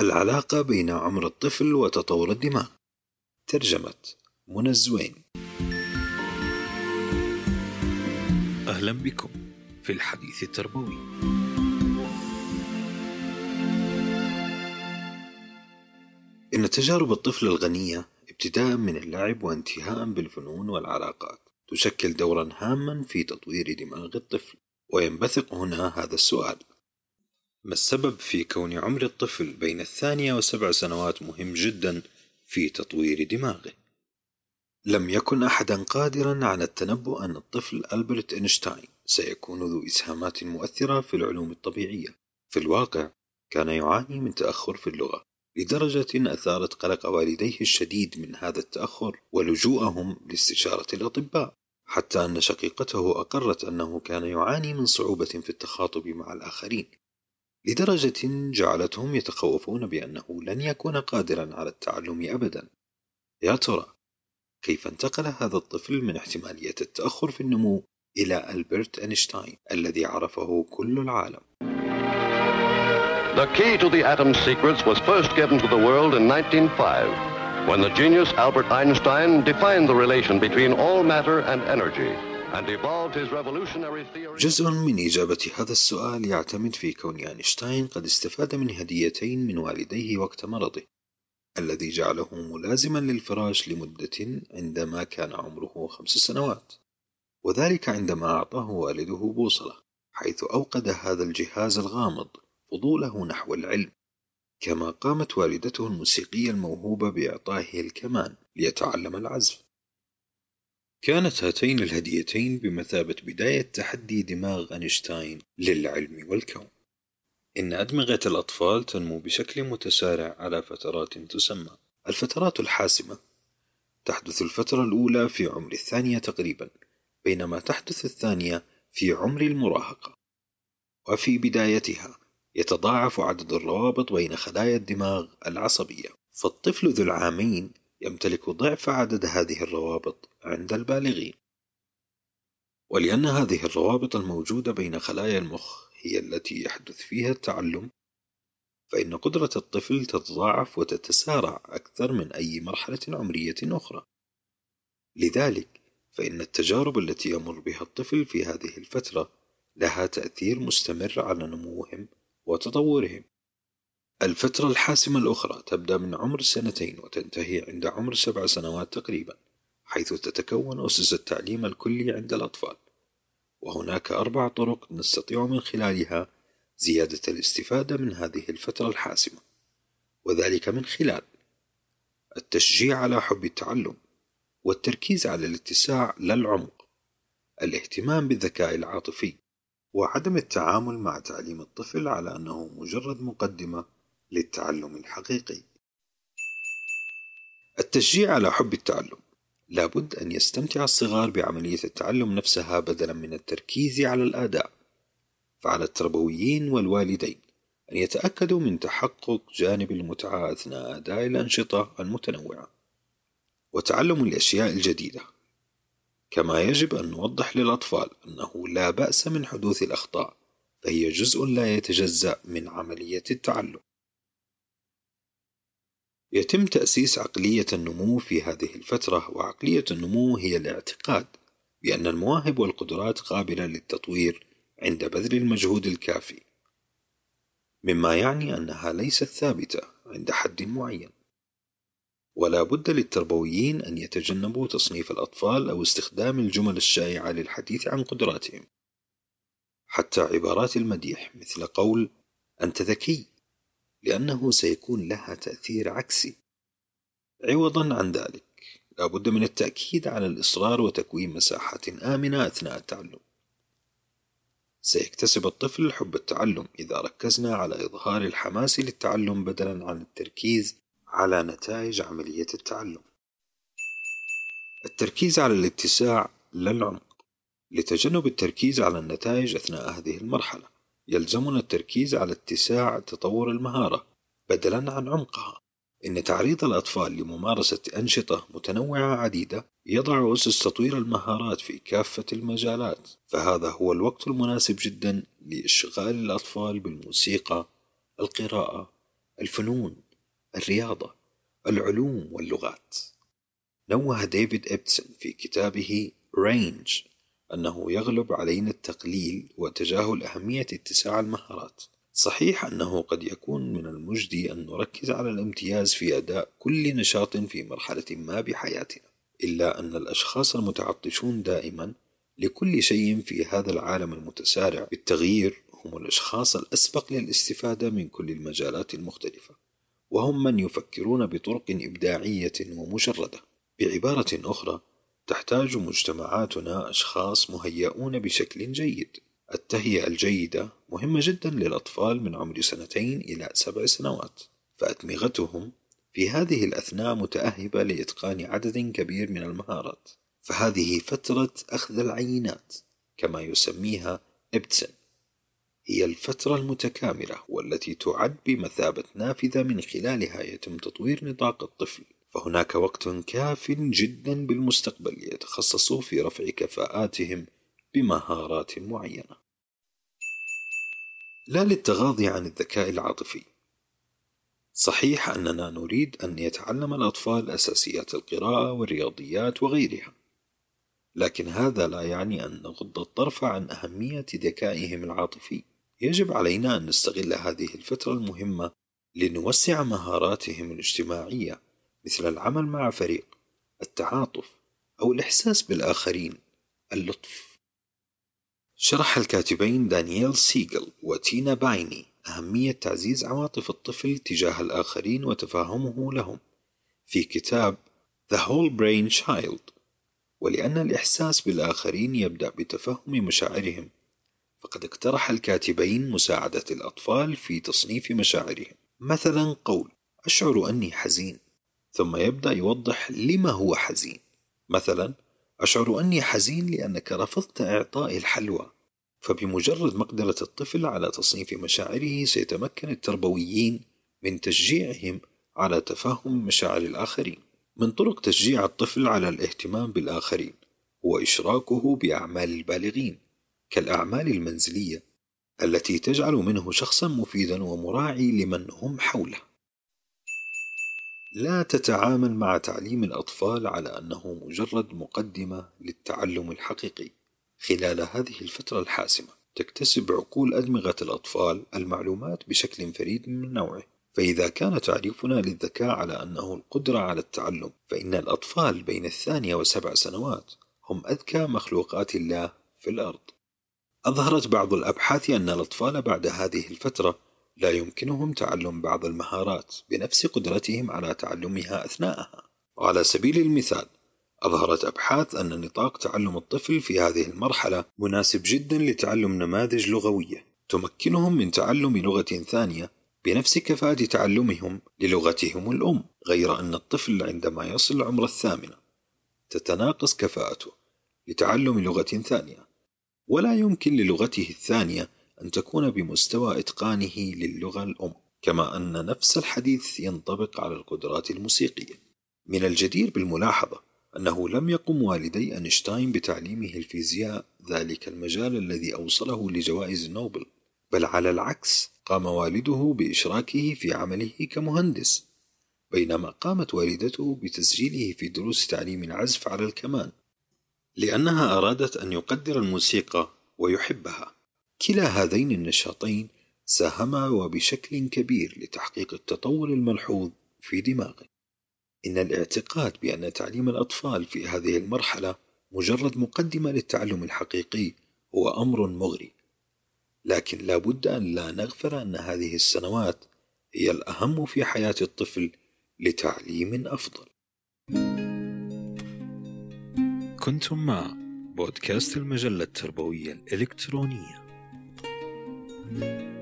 العلاقة بين عمر الطفل وتطور الدماغ. ترجمة منى الزوين. أهلا بكم في الحديث التربوي. إن تجارب الطفل الغنية ابتداء من اللعب وانتهاء بالفنون والعلاقات تشكل دورا هاما في تطوير دماغ الطفل. وينبثق هنا هذا السؤال ما السبب في كون عمر الطفل بين الثانية وسبع سنوات مهم جدا في تطوير دماغه؟ لم يكن أحدا قادرا على التنبؤ أن الطفل ألبرت إينشتاين سيكون ذو إسهامات مؤثرة في العلوم الطبيعية. في الواقع كان يعاني من تأخر في اللغة لدرجة أثارت قلق والديه الشديد من هذا التأخر ولجوءهم لاستشارة الأطباء حتى أن شقيقته أقرت أنه كان يعاني من صعوبة في التخاطب مع الآخرين. لدرجة جعلتهم يتخوفون بأنه لن يكون قادرا على التعلم أبدا. يا ترى كيف انتقل هذا الطفل من احتمالية التأخر في النمو إلى ألبرت أينشتاين الذي عرفه كل العالم؟ The key to the atom's secrets was first given to the world in 1905 when the genius Albert Einstein defined the relation between all matter and energy. جزء من إجابة هذا السؤال يعتمد في كون أينشتاين قد استفاد من هديتين من والديه وقت مرضه الذي جعله ملازما للفراش لمدة عندما كان عمره خمس سنوات وذلك عندما أعطاه والده بوصلة حيث أوقد هذا الجهاز الغامض فضوله نحو العلم كما قامت والدته الموسيقية الموهوبة بإعطائه الكمان ليتعلم العزف. كانت هاتين الهديتين بمثابة بداية تحدي دماغ أينشتاين للعلم والكون. إن أدمغة الأطفال تنمو بشكل متسارع على فترات تسمى. الفترات الحاسمة. تحدث الفترة الأولى في عمر الثانية تقريبا بينما تحدث الثانية في عمر المراهقة. وفي بدايتها يتضاعف عدد الروابط بين خلايا الدماغ العصبية. فالطفل ذو العامين يمتلك ضعف عدد هذه الروابط عند البالغين. ولأن هذه الروابط الموجودة بين خلايا المخ هي التي يحدث فيها التعلم فإن قدرة الطفل تتضاعف وتتسارع أكثر من أي مرحلة عمرية أخرى. لذلك فإن التجارب التي يمر بها الطفل في هذه الفترة لها تأثير مستمر على نموهم وتطورهم. الفترة الحاسمة الأخرى تبدأ من عمر سنتين وتنتهي عند عمر سبع سنوات تقريبا حيث تتكون أسس التعليم الكلي عند الأطفال. وهناك أربع طرق نستطيع من خلالها زيادة الاستفادة من هذه الفترة الحاسمة وذلك من خلال التشجيع على حب التعلم والتركيز على الاتساع لا العمق الاهتمام بالذكاء العاطفي وعدم التعامل مع تعليم الطفل على أنه مجرد مقدمة للتعلم الحقيقي. التشجيع على حب التعلم. لابد أن يستمتع الصغار بعملية التعلم نفسها بدلا من التركيز على الآداء. فعلى التربويين والوالدين أن يتأكدوا من تحقق جانب المتعة أثناء أداء الأنشطة المتنوعة. وتعلم الأشياء الجديدة. كما يجب أن نوضح للأطفال أنه لا بأس من حدوث الأخطاء فهي جزء لا يتجزأ من عملية التعلم. يتم تأسيس عقلية النمو في هذه الفترة وعقلية النمو هي الاعتقاد بأن المواهب والقدرات قابلة للتطوير عند بذل المجهود الكافي مما يعني أنها ليست ثابتة عند حد معين. ولا بد للتربويين أن يتجنبوا تصنيف الأطفال أو استخدام الجمل الشائعة للحديث عن قدراتهم. حتى عبارات المديح مثل قول أنت ذكي لأنه سيكون لها تأثير عكسي. عوضا عن ذلك لا بد من التأكيد على الإصرار وتكوين مساحات آمنة أثناء التعلم. سيكتسب الطفل حب التعلم إذا ركزنا على إظهار الحماس للتعلم بدلا عن التركيز على نتائج عملية التعلم. التركيز على الاتساع لا العمق لتجنب التركيز على النتائج أثناء هذه المرحلة. يلزمنا التركيز على اتساع تطور المهارة بدلا عن عمقها. إن تعريض الأطفال لممارسة أنشطة متنوعة عديدة يضع أسس تطوير المهارات في كافة المجالات فهذا هو الوقت المناسب جدا لإشغال الأطفال بالموسيقى القراءة الفنون الرياضة العلوم واللغات. نوه ديفيد إبستين في كتابه رينج أنه يغلب علينا التقليل وتجاهل أهمية اتساع المهارات. صحيح أنه قد يكون من المجدي أن نركز على الامتياز في أداء كل نشاط في مرحلة ما بحياتنا إلا أن الأشخاص المتعطشون دائما لكل شيء في هذا العالم المتسارع بالتغيير هم الأشخاص الأسبق للاستفادة من كل المجالات المختلفة وهم من يفكرون بطرق إبداعية ومشردة بعبارة أخرى تحتاج مجتمعاتنا أشخاص مهيئون بشكل جيد. التهيئة الجيدة مهمة جدا للأطفال من عمر سنتين إلى سبع سنوات فأدمغتهم في هذه الأثناء متأهبة لإتقان عدد كبير من المهارات. فهذه فترة أخذ العينات كما يسميها إبتسن هي الفترة المتكاملة والتي تعد بمثابة نافذة من خلالها يتم تطوير نطاق الطفل. فهناك وقت كاف جدا بالمستقبل ليتخصصوا في رفع كفاءاتهم بمهارات معينة. لا للتغاضي عن الذكاء العاطفي. صحيح أننا نريد أن يتعلم الأطفال أساسيات القراءة والرياضيات وغيرها لكن هذا لا يعني أن نغض الطرف عن أهمية ذكائهم العاطفي. يجب علينا أن نستغل هذه الفترة المهمة لنوسع مهاراتهم الاجتماعية. مثل العمل مع فريق التعاطف أو الإحساس بالآخرين اللطف. شرح الكاتبين دانييل سيغل وتينا بايني أهمية تعزيز عواطف الطفل تجاه الآخرين وتفاهمه لهم في كتاب The Whole Brain Child. ولأن الإحساس بالآخرين يبدأ بتفهم مشاعرهم فقد اقترح الكاتبين مساعدة الأطفال في تصنيف مشاعرهم. مثلا قول أشعر أني حزين. ثم يبدأ يوضح لما هو حزين. مثلا أشعر أني حزين لأنك رفضت إعطائي الحلوى. فبمجرد مقدرة الطفل على تصنيف مشاعره سيتمكن التربويين من تشجيعهم على تفهم مشاعر الآخرين. من طرق تشجيع الطفل على الاهتمام بالآخرين هو إشراكه بأعمال البالغين كالأعمال المنزلية التي تجعل منه شخصا مفيدا ومراعي لمن هم حوله. لا تتعامل مع تعليم الأطفال على أنه مجرد مقدمة للتعلم الحقيقي خلال هذه الفترة الحاسمة. تكتسب عقول أدمغة الأطفال المعلومات بشكل فريد من نوعه. فإذا كان تعريفنا للذكاء على أنه القدرة على التعلم فإن الأطفال بين الثانية وسبع سنوات هم أذكى مخلوقات الله في الأرض. أظهرت بعض الأبحاث أن الأطفال بعد هذه الفترة لا يمكنهم تعلم بعض المهارات بنفس قدرتهم على تعلمها أثناءها. وعلى سبيل المثال أظهرت أبحاث أن نطاق تعلم الطفل في هذه المرحلة مناسب جدا لتعلم نماذج لغوية تمكنهم من تعلم لغة ثانية بنفس كفاءة تعلمهم للغتهم الأم غير أن الطفل عندما يصل عمر الثامنة تتناقص كفاءته لتعلم لغة ثانية. ولا يمكن للغته الثانية أن تكون بمستوى إتقانه للغة الأم كما أن نفس الحديث ينطبق على القدرات الموسيقية. من الجدير بالملاحظة أنه لم يقم والدي أينشتاين بتعليمه الفيزياء ذلك المجال الذي أوصله لجوائز نوبل بل على العكس قام والده بإشراكه في عمله كمهندس بينما قامت والدته بتسجيله في دروس تعليم العزف على الكمان لأنها أرادت أن يقدر الموسيقى ويحبها. كلا هذين النشاطين ساهما وبشكل كبير لتحقيق التطور الملحوظ في دماغه إن الاعتقاد بأن تعليم الأطفال في هذه المرحلة مجرد مقدمة للتعلم الحقيقي هو أمر مغري. لكن لا بد أن لا نغفل أن هذه السنوات هي الأهم في حياة الطفل لتعليم أفضل. كنتم مع بودكاست المجلة التربوية الإلكترونية. Thank you